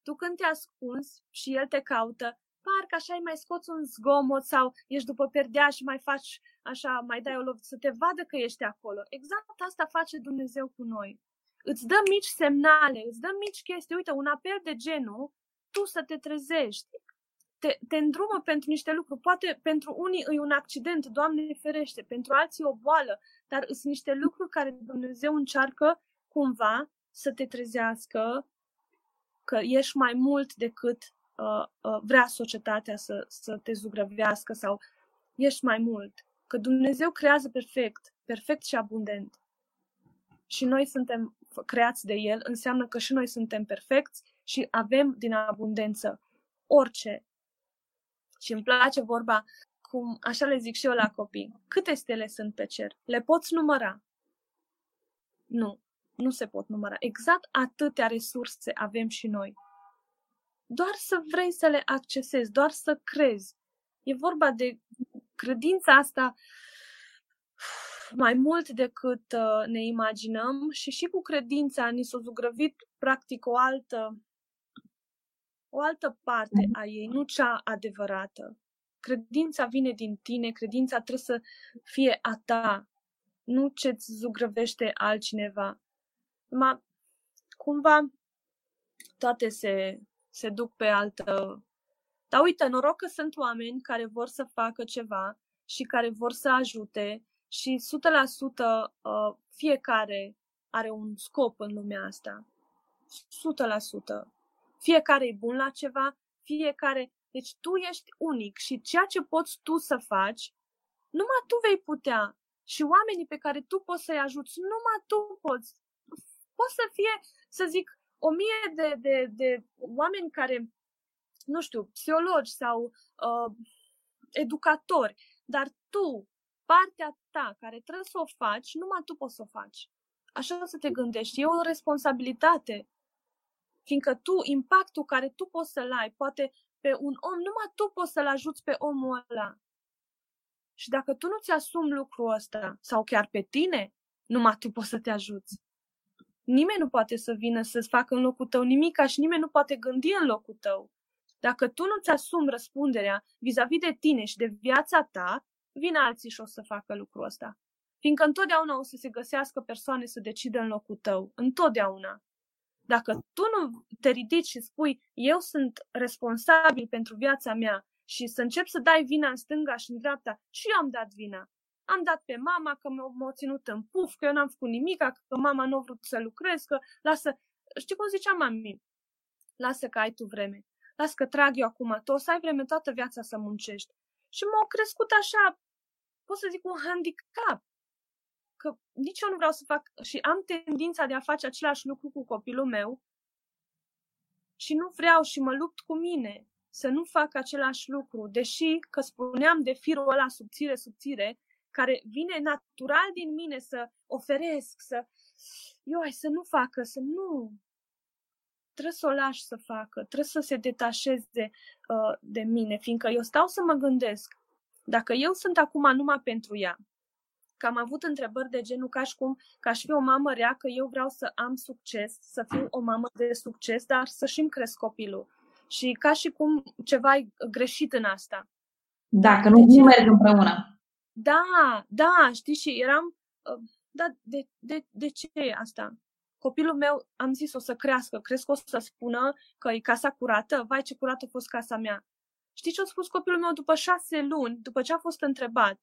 tu când te ascunzi și el te caută, parcă așa îi mai scoți un zgomot sau ești după perdea și mai faci așa, mai dai o lovită să te vadă că ești acolo. Exact asta face Dumnezeu cu noi. Îți dă mici semnale, îți dă mici chestii. Uite, un apel de genul, tu să te trezești. Te, te îndrumă pentru niște lucruri. Poate pentru unii e un accident, Doamne ferește, pentru alții o boală, dar sunt niște lucruri care Dumnezeu încearcă cumva să te trezească, că ești mai mult decât uh, uh, vrea societatea să, să te zugrăvească sau ești mai mult. Că Dumnezeu creează perfect, perfect și abundent. Și noi suntem creați de El, înseamnă că și noi suntem perfecți și avem din abundență orice. Și îmi place vorba, cum așa le zic și eu la copii, câte stele sunt pe cer? Le poți număra? Nu nu se pot număra. Exact atâtea resurse avem și noi. Doar să vrei să le accesezi, doar să crezi. E vorba de credința asta mai mult decât uh, ne imaginăm și și cu credința ni s-a zugrăvit practic o altă o altă parte a ei, nu cea adevărată. Credința vine din tine, credința trebuie să fie a ta, nu ce-ți zugrăvește altcineva ma, cumva toate se, se duc pe altă... Dar uite, noroc că sunt oameni care vor să facă ceva și care vor să ajute și 100% uh, fiecare are un scop în lumea asta. 100%. Fiecare e bun la ceva, fiecare... Deci tu ești unic și ceea ce poți tu să faci, numai tu vei putea. Și oamenii pe care tu poți să-i ajuți, numai tu poți pot să fie, să zic, o mie de, de, de oameni care, nu știu, psihologi sau uh, educatori, dar tu, partea ta care trebuie să o faci, numai tu poți să o faci. Așa să te gândești. E o responsabilitate. Fiindcă tu, impactul care tu poți să-l ai, poate pe un om, numai tu poți să-l ajuți pe omul ăla. Și dacă tu nu-ți asumi lucrul ăsta, sau chiar pe tine, numai tu poți să te ajuți nimeni nu poate să vină să-ți facă în locul tău nimic și nimeni nu poate gândi în locul tău. Dacă tu nu-ți asumi răspunderea vis-a-vis de tine și de viața ta, vin alții și o să facă lucrul ăsta. Fiindcă întotdeauna o să se găsească persoane să decidă în locul tău. Întotdeauna. Dacă tu nu te ridici și spui, eu sunt responsabil pentru viața mea și să încep să dai vina în stânga și în dreapta, și eu am dat vina. Am dat pe mama că m-a ținut în puf, că eu n-am făcut nimic, că mama nu a vrut să lucrez, că lasă... Știi cum zicea mami? Lasă că ai tu vreme. Lasă că trag eu acum. Tu o să ai vreme toată viața să muncești. Și m-au crescut așa, pot să zic, un handicap. Că nici eu nu vreau să fac și am tendința de a face același lucru cu copilul meu și nu vreau și mă lupt cu mine să nu fac același lucru, deși că spuneam de firul ăla subțire, subțire, care vine natural din mine să oferesc, să eu ai să nu facă, să nu. Trebuie să o lași să facă, trebuie să se detașeze uh, de mine, fiindcă eu stau să mă gândesc, dacă eu sunt acum numai pentru ea, că am avut întrebări de genul ca și cum, ca aș fi o mamă rea, că eu vreau să am succes, să fiu o mamă de succes, dar să și-mi cresc copilul. Și ca și cum ceva e greșit în asta.
Dacă nu, nu merg împreună.
Da, da, știi, și eram, uh, da, de, de, de ce e asta? Copilul meu, am zis, o să crească, crezi că o să spună că e casa curată? Vai, ce curată a fost casa mea. Știi ce a spus copilul meu după șase luni, după ce a fost întrebat?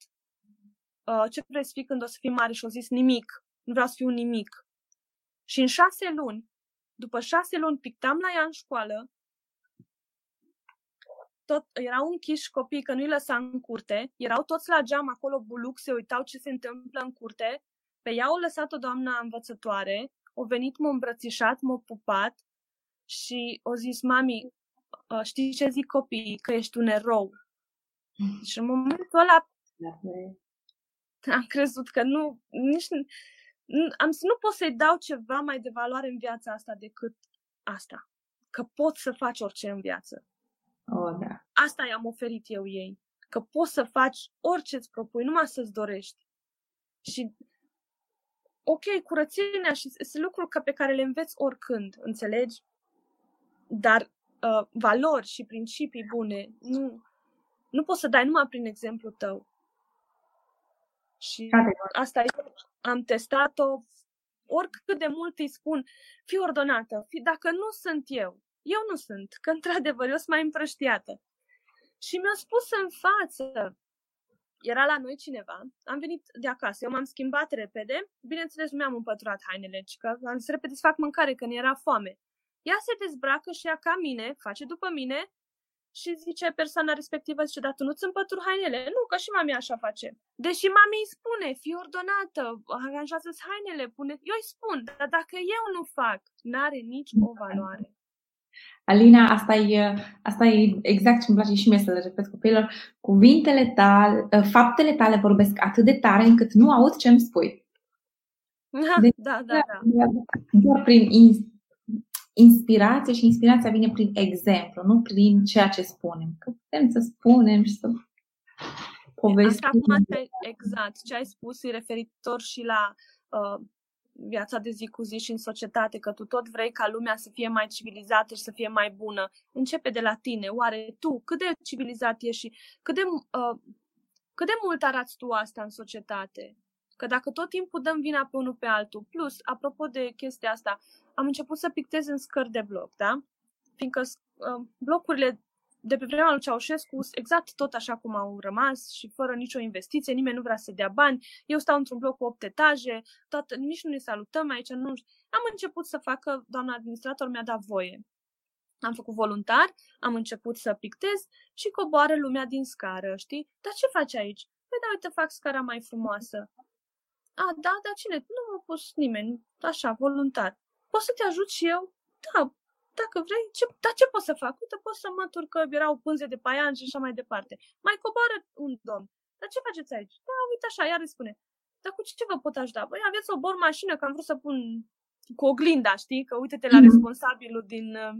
Uh, ce vreți să fii când o să fii mare? Și a zis, nimic. Nu vreau să fiu nimic. Și în șase luni, după șase luni, pictam la ea în școală, tot, erau închiși copii că nu-i lăsa în curte, erau toți la geam acolo buluc, se uitau ce se întâmplă în curte, pe ea o lăsat o doamnă învățătoare, o venit, m-a îmbrățișat, m-a pupat și o zis, mami, ă, știi ce zic copiii? Că ești un erou. Și în momentul ăla am crezut că nu, nici, am să nu pot să-i dau ceva mai de valoare în viața asta decât asta. Că pot să faci orice în viață.
Oh, da.
Asta i-am oferit eu ei. Că poți să faci orice îți propui, numai să-ți dorești. Și ok, curățenia și sunt lucruri pe care le înveți oricând, înțelegi? Dar uh, valori și principii bune nu, nu poți să dai numai prin exemplu tău. Și asta e, am testat-o, oricât de mult îi spun, fi ordonată, fi, dacă nu sunt eu, eu nu sunt, că într-adevăr eu sunt mai împrăștiată. Și mi-a spus în față, era la noi cineva, am venit de acasă, eu m-am schimbat repede, bineînțeles nu mi-am împăturat hainele, ci că am zis repede să fac mâncare, că era foame. Ea se dezbracă și ea ca mine, face după mine și zice persoana respectivă, zice, dar tu nu-ți împături hainele? Nu, că și mami așa face. Deși mami îi spune, fii ordonată, aranjează-ți hainele, pune... Eu îi spun, dar dacă eu nu fac, n-are nici o valoare.
Alina, asta e, asta e exact ce îmi place și mie să le repet copiilor. Cuvintele tale, ă, faptele tale vorbesc atât de tare încât nu aud ce îmi spui.
Da, deci, da, da, da.
Doar prin inspirație și inspirația vine prin exemplu, nu prin ceea ce spunem. Că putem să spunem și să povestim.
Asta acum, exact, ce ai spus e referitor și la uh, viața de zi cu zi și în societate, că tu tot vrei ca lumea să fie mai civilizată și să fie mai bună. Începe de la tine. Oare tu cât de civilizat ești și cât de, uh, cât de mult arăți tu asta în societate? Că dacă tot timpul dăm vina pe unul pe altul, plus, apropo de chestia asta, am început să pictez în scări de bloc, da? Fiindcă uh, blocurile de pe vremea lui Ceaușescu, exact tot așa cum au rămas și fără nicio investiție, nimeni nu vrea să dea bani. Eu stau într-un bloc cu 8 etaje, toată, nici nu ne salutăm aici. Nu. Am început să facă, doamna administrator mi-a dat voie. Am făcut voluntar, am început să pictez și coboară lumea din scară, știi? Dar ce faci aici? Păi da, uite, fac scara mai frumoasă. A, da, dar cine? Nu m-a pus nimeni, așa, voluntar. Poți să te ajut și eu? Da, dacă vrei, ce, dar ce pot să fac? Uite, pot să mătur că erau pânze de paian și așa mai departe. Mai coboară un domn. Dar ce faceți aici? Da, uite așa, iar îi spune. Dar cu ce vă pot ajuta? Băi, aveți o bor mașină, că am vrut să pun cu oglinda, știi? Că uite-te la mhm. responsabilul din... Uh,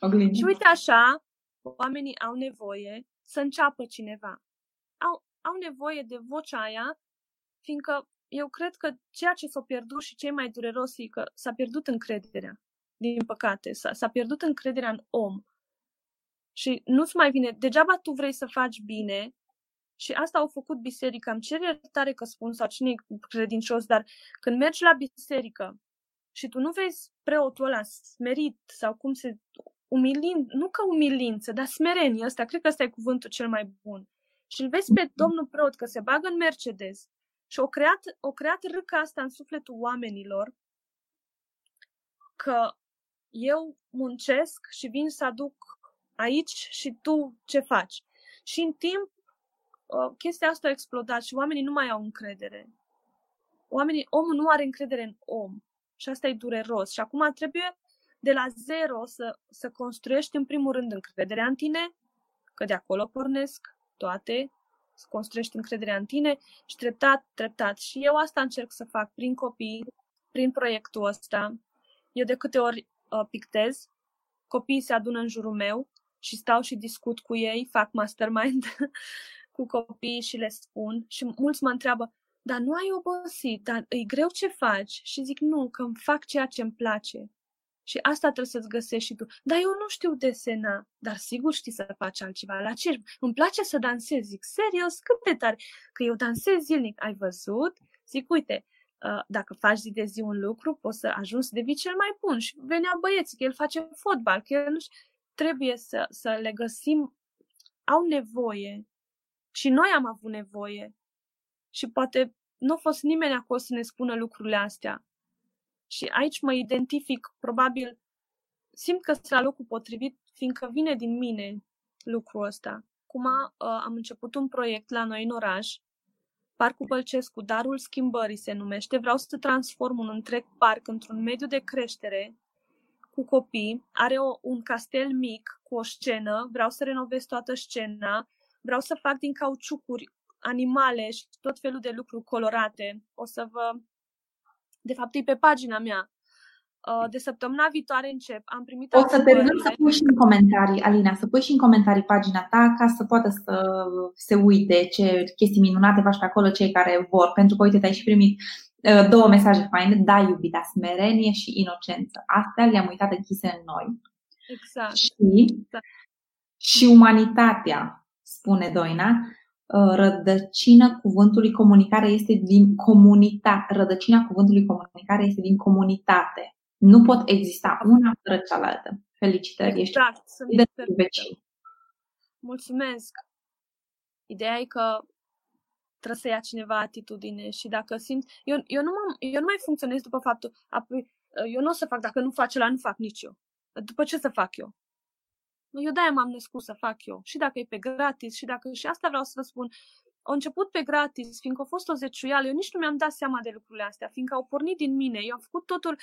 Oglinda.
Și uite așa, oamenii au nevoie să înceapă cineva. Au, au nevoie de vocea aia, fiindcă eu cred că ceea ce s-a pierdut și ce mai dureros e că s-a pierdut încrederea din păcate. S-a, s-a pierdut încrederea în om. Și nu-ți mai vine, degeaba tu vrei să faci bine și asta au făcut biserica. Îmi cer iertare că spun sau cine e credincios, dar când mergi la biserică și tu nu vezi preotul ăla smerit sau cum se umilind, nu ca umilință, dar smerenie ăsta, cred că ăsta e cuvântul cel mai bun. Și îl vezi pe domnul preot că se bagă în Mercedes și o creat, o creat râca asta în sufletul oamenilor că eu muncesc și vin să aduc aici și tu ce faci. Și în timp, uh, chestia asta a explodat și oamenii nu mai au încredere. oamenii, omul nu are încredere în om. Și asta e dureros. Și acum trebuie de la zero să, să construiești în primul rând încrederea în tine, că de acolo pornesc toate, să construiești încrederea în tine și treptat, treptat. Și eu asta încerc să fac prin copii, prin proiectul ăsta. Eu de câte ori uh, pictez, copiii se adună în jurul meu și stau și discut cu ei, fac mastermind cu copiii și le spun. Și mulți mă întreabă, dar nu ai obosit, dar e greu ce faci? Și zic, nu, că îmi fac ceea ce îmi place. Și asta trebuie să-ți găsești și tu. Dar eu nu știu desena, dar sigur știi să faci altceva. La ce? Îmi place să dansez. Zic, serios, cât de tare? Că eu dansez zilnic. Ai văzut? Zic, uite, uh, dacă faci zi de zi un lucru, poți să ajungi să devii cel mai bun. Și venea băieții, că el face fotbal, că el nu știu. Trebuie să, să le găsim. Au nevoie. Și noi am avut nevoie. Și poate nu a fost nimeni acolo să ne spună lucrurile astea. Și aici mă identific, probabil, simt că sunt la locul potrivit, fiindcă vine din mine lucrul ăsta. Acum uh, am început un proiect la noi în oraș, Parcul Bălcescu, Darul Schimbării se numește. Vreau să transform un întreg parc într-un mediu de creștere cu copii. Are o, un castel mic cu o scenă. Vreau să renovez toată scena. Vreau să fac din cauciucuri animale și tot felul de lucruri colorate. O să vă de fapt, e pe pagina mea. Uh, de săptămâna viitoare încep. Am primit
O să te rugăm să pui și în comentarii, Alina, să pui și în comentarii pagina ta ca să poată să se uite ce chestii minunate faci pe acolo cei care vor. Pentru că, uite, ai și primit uh, două mesaje faine, da, iubita, smerenie și inocență. Astea le-am uitat închise în noi.
Exact.
Și, exact. și umanitatea, spune Doina, Uh, rădăcina cuvântului comunicare este din comunitate. Rădăcina cuvântului comunicare este din comunitate. Nu pot exista una fără cealaltă. Felicitări,
exact, ești sunt de vecini. Mulțumesc. Ideea e că trebuie să ia cineva atitudine și dacă simt... Eu, eu, nu, m- eu nu mai funcționez după faptul, apoi, eu nu o să fac, dacă nu face la nu fac nici eu. După ce să fac eu? Eu de-aia m-am născut să fac eu. Și dacă e pe gratis, și dacă... Și asta vreau să vă spun. Au început pe gratis, fiindcă a fost o zeciuială. Eu nici nu mi-am dat seama de lucrurile astea, fiindcă au pornit din mine. Eu am făcut totul...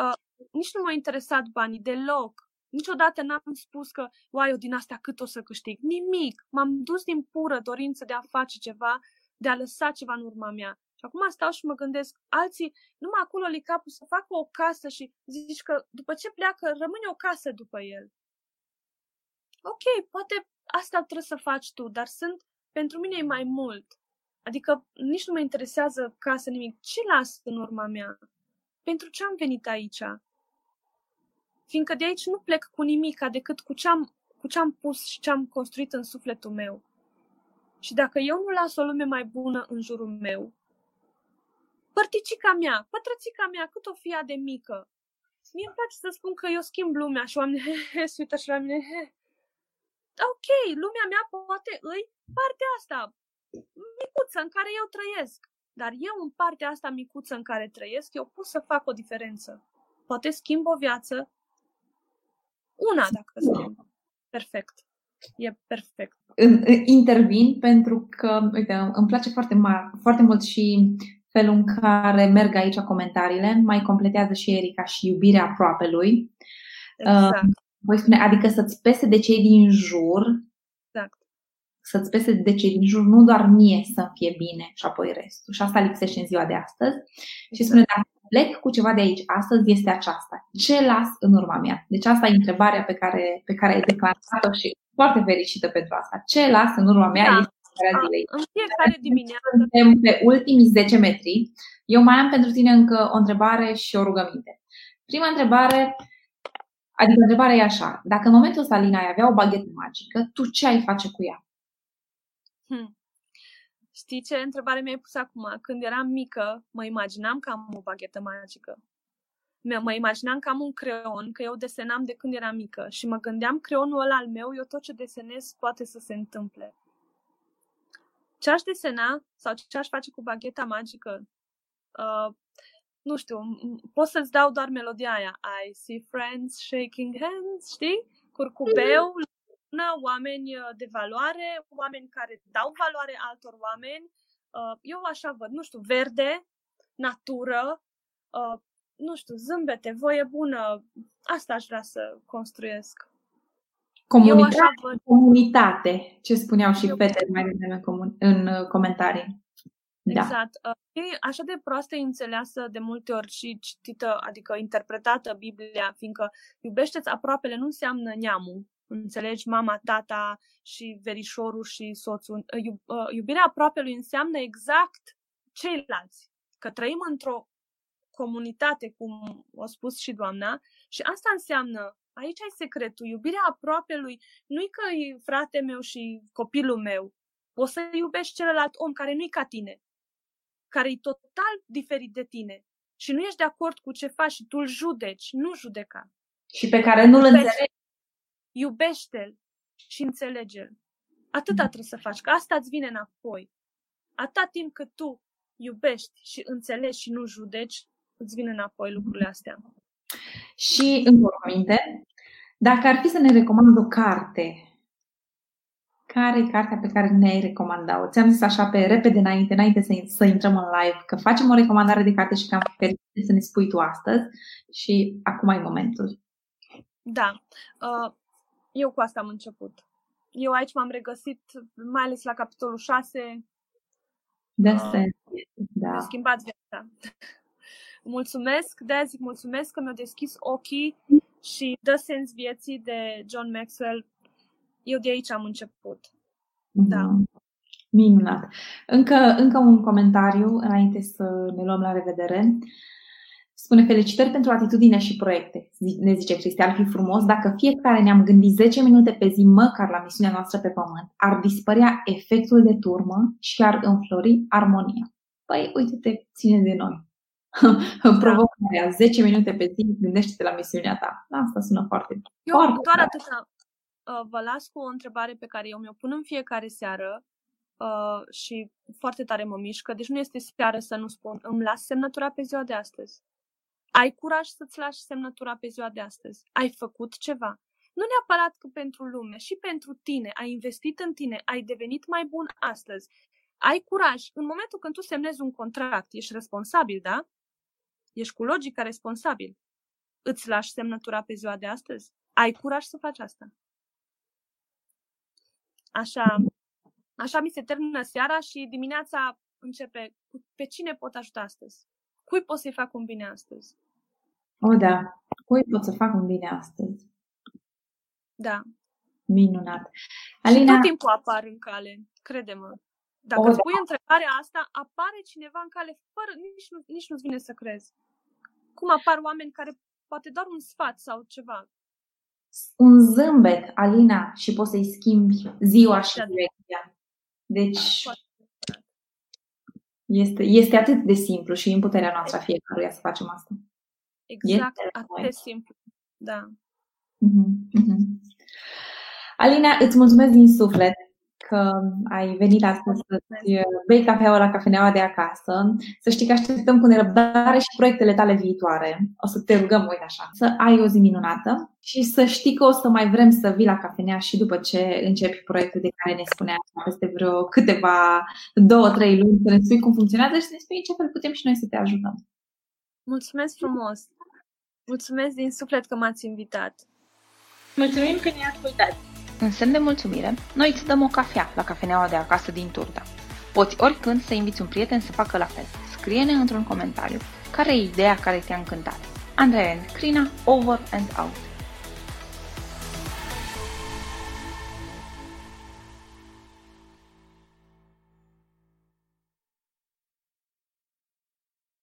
Uh, nici nu m-a interesat banii deloc. Niciodată n-am spus că, uai, eu din astea cât o să câștig. Nimic. M-am dus din pură dorință de a face ceva, de a lăsa ceva în urma mea. Și acum stau și mă gândesc, alții, numai acolo li capul să facă o casă și zici că după ce pleacă, rămâne o casă după el ok, poate asta trebuie să faci tu, dar sunt, pentru mine e mai mult. Adică nici nu mă interesează casă nimic. Ce las în urma mea? Pentru ce am venit aici? Fiindcă de aici nu plec cu nimic decât cu ce am, cu ce am pus și ce am construit în sufletul meu. Și dacă eu nu las o lume mai bună în jurul meu, părticica mea, pătrățica mea, cât o fie de mică, mie îmi place să spun că eu schimb lumea și oamenii se uită și la mine, he, ok, lumea mea poate îi partea asta micuță în care eu trăiesc. Dar eu în partea asta micuță în care trăiesc, eu pot să fac o diferență. Poate schimb o viață. Una dacă schimb. Perfect. E perfect.
Intervin pentru că, uite, îmi place foarte, mar, foarte mult și felul în care merg aici comentariile. Mai completează și Erica și iubirea aproape lui.
Exact. Uh,
voi spune, adică să-ți pese de cei din jur,
exact.
să-ți pese de cei din jur, nu doar mie să fie bine și apoi restul. Și asta lipsește în ziua de astăzi. Exact. Și spune, dacă plec cu ceva de aici astăzi, este aceasta. Ce las în urma mea? Deci asta e întrebarea pe care, pe care ai declarat-o și foarte fericită pentru asta. Ce las în urma mea da. este
zilei. În fiecare dimineață.
Suntem pe ultimii 10 metri. Eu mai am pentru tine încă o întrebare și o rugăminte. Prima întrebare, Adică întrebarea e așa, dacă în momentul ăsta Lina ai avea o baghetă magică, tu ce ai face cu ea?
Hmm. Știi ce întrebare mi-ai pus acum? Când eram mică, mă imaginam că am o baghetă magică. Mă imaginam că am un creon, că eu desenam de când eram mică și mă gândeam creonul ăla al meu, eu tot ce desenez poate să se întâmple. Ce aș desena sau ce aș face cu bagheta magică? Uh, nu știu, pot să-ți dau doar melodia aia. I see friends shaking hands, știi? Curcubeu, lună, oameni uh, de valoare, oameni care dau valoare altor oameni. Uh, eu așa văd, nu știu, verde, natură, uh, nu știu, zâmbete, voie bună. Asta aș vrea să construiesc.
Comunitate, Eu așa văd... comunitate, ce spuneau și fetele mai devreme în uh, comentarii.
Da. Exact. Uh, e așa de proastă înțeleasă de multe ori și citită, adică interpretată Biblia, fiindcă iubește-ți aproapele nu înseamnă neamul. Înțelegi mama, tata și verișorul și soțul. Uh, iubirea aproapelui înseamnă exact ceilalți. Că trăim într-o comunitate, cum a spus și doamna, și asta înseamnă Aici ai secretul. Iubirea aproapelui nu-i că e frate meu și copilul meu. Poți să iubești celălalt om care nu-i ca tine, care e total diferit de tine și nu ești de acord cu ce faci și tu îl judeci, nu judeca.
Și pe care nu-l înțelegi.
Iubește-l și înțelege-l. Atâta mm. trebuie să faci, că asta îți vine înapoi. Atâta timp cât tu iubești și înțelegi și nu judeci, îți vine înapoi lucrurile astea.
Și, în minte, dacă ar fi să ne recomand o carte, care e cartea pe care ne-ai recomandat-o? Ți-am zis așa pe repede înainte, înainte să, să intrăm în live, că facem o recomandare de carte și că am ferit să ne spui tu astăzi și acum e momentul.
Da. Uh, eu cu asta am început. Eu aici m-am regăsit, mai ales la capitolul 6.
De uh, da.
Mi-a schimbat viața. mulțumesc, de zic mulțumesc că mi-au deschis ochii și dă sens vieții de John Maxwell. Eu de aici am început.
Mhm. Da. Minunat. Încă, încă un comentariu înainte să ne luăm la revedere. Spune felicitări pentru atitudine și proiecte. Ne zice Cristi, ar fi frumos dacă fiecare ne-am gândit 10 minute pe zi măcar la misiunea noastră pe pământ, ar dispărea efectul de turmă și ar înflori armonia. Păi, uite-te, ține de noi. provocarea, 10 minute pe zi, gândește-te la misiunea ta. Asta sună foarte
Eu foarte doar atâta uh, vă las cu o întrebare pe care eu mi-o pun în fiecare seară uh, și foarte tare mă mișcă. Deci nu este seară să nu spun, îmi las semnătura pe ziua de astăzi. Ai curaj să-ți lași semnătura pe ziua de astăzi? Ai făcut ceva? Nu neapărat că pentru lume, și pentru tine. Ai investit în tine, ai devenit mai bun astăzi. Ai curaj. În momentul când tu semnezi un contract, ești responsabil, da? Ești cu logica responsabil. Îți lași semnătura pe ziua de astăzi? Ai curaj să faci asta? Așa, așa mi se termină seara și dimineața începe pe cine pot ajuta astăzi? Cui pot să-i fac un bine astăzi?
O, da. Cui pot să fac un bine astăzi?
Da.
Minunat.
Alina... Și tot timpul apar în cale, crede-mă. Dacă o, îți pui da. întrebarea asta, apare cineva în cale fără, nici, nu, nici nu-ți vine să crezi cum apar oameni care poate doar un sfat sau ceva.
Un zâmbet, Alina, și poți să-i schimbi ziua și direcția. Deci este, este atât de simplu și în puterea noastră a fiecăruia să facem asta.
Exact, este atât de simplu. Da.
Uh-huh, uh-huh. Alina, îți mulțumesc din suflet că ai venit astăzi să-ți bei cafeaua la cafeneaua de acasă. Să știi că așteptăm cu nerăbdare și proiectele tale viitoare. O să te rugăm, uite așa, să ai o zi minunată și să știi că o să mai vrem să vii la cafenea și după ce începi proiectul de care ne spunea peste vreo câteva, două, trei luni, să ne spui cum funcționează și să ne spui în ce fel putem și noi să te ajutăm.
Mulțumesc frumos! Mulțumesc din suflet că m-ați invitat!
Mulțumim că ne-ați ascultat!
În semn de mulțumire, noi îți dăm o cafea la cafeneaua de acasă din Turda. Poți oricând să inviți un prieten să facă la fel. Scrie-ne într-un comentariu care e ideea care te-a încântat. Andrei and Crina, over and out.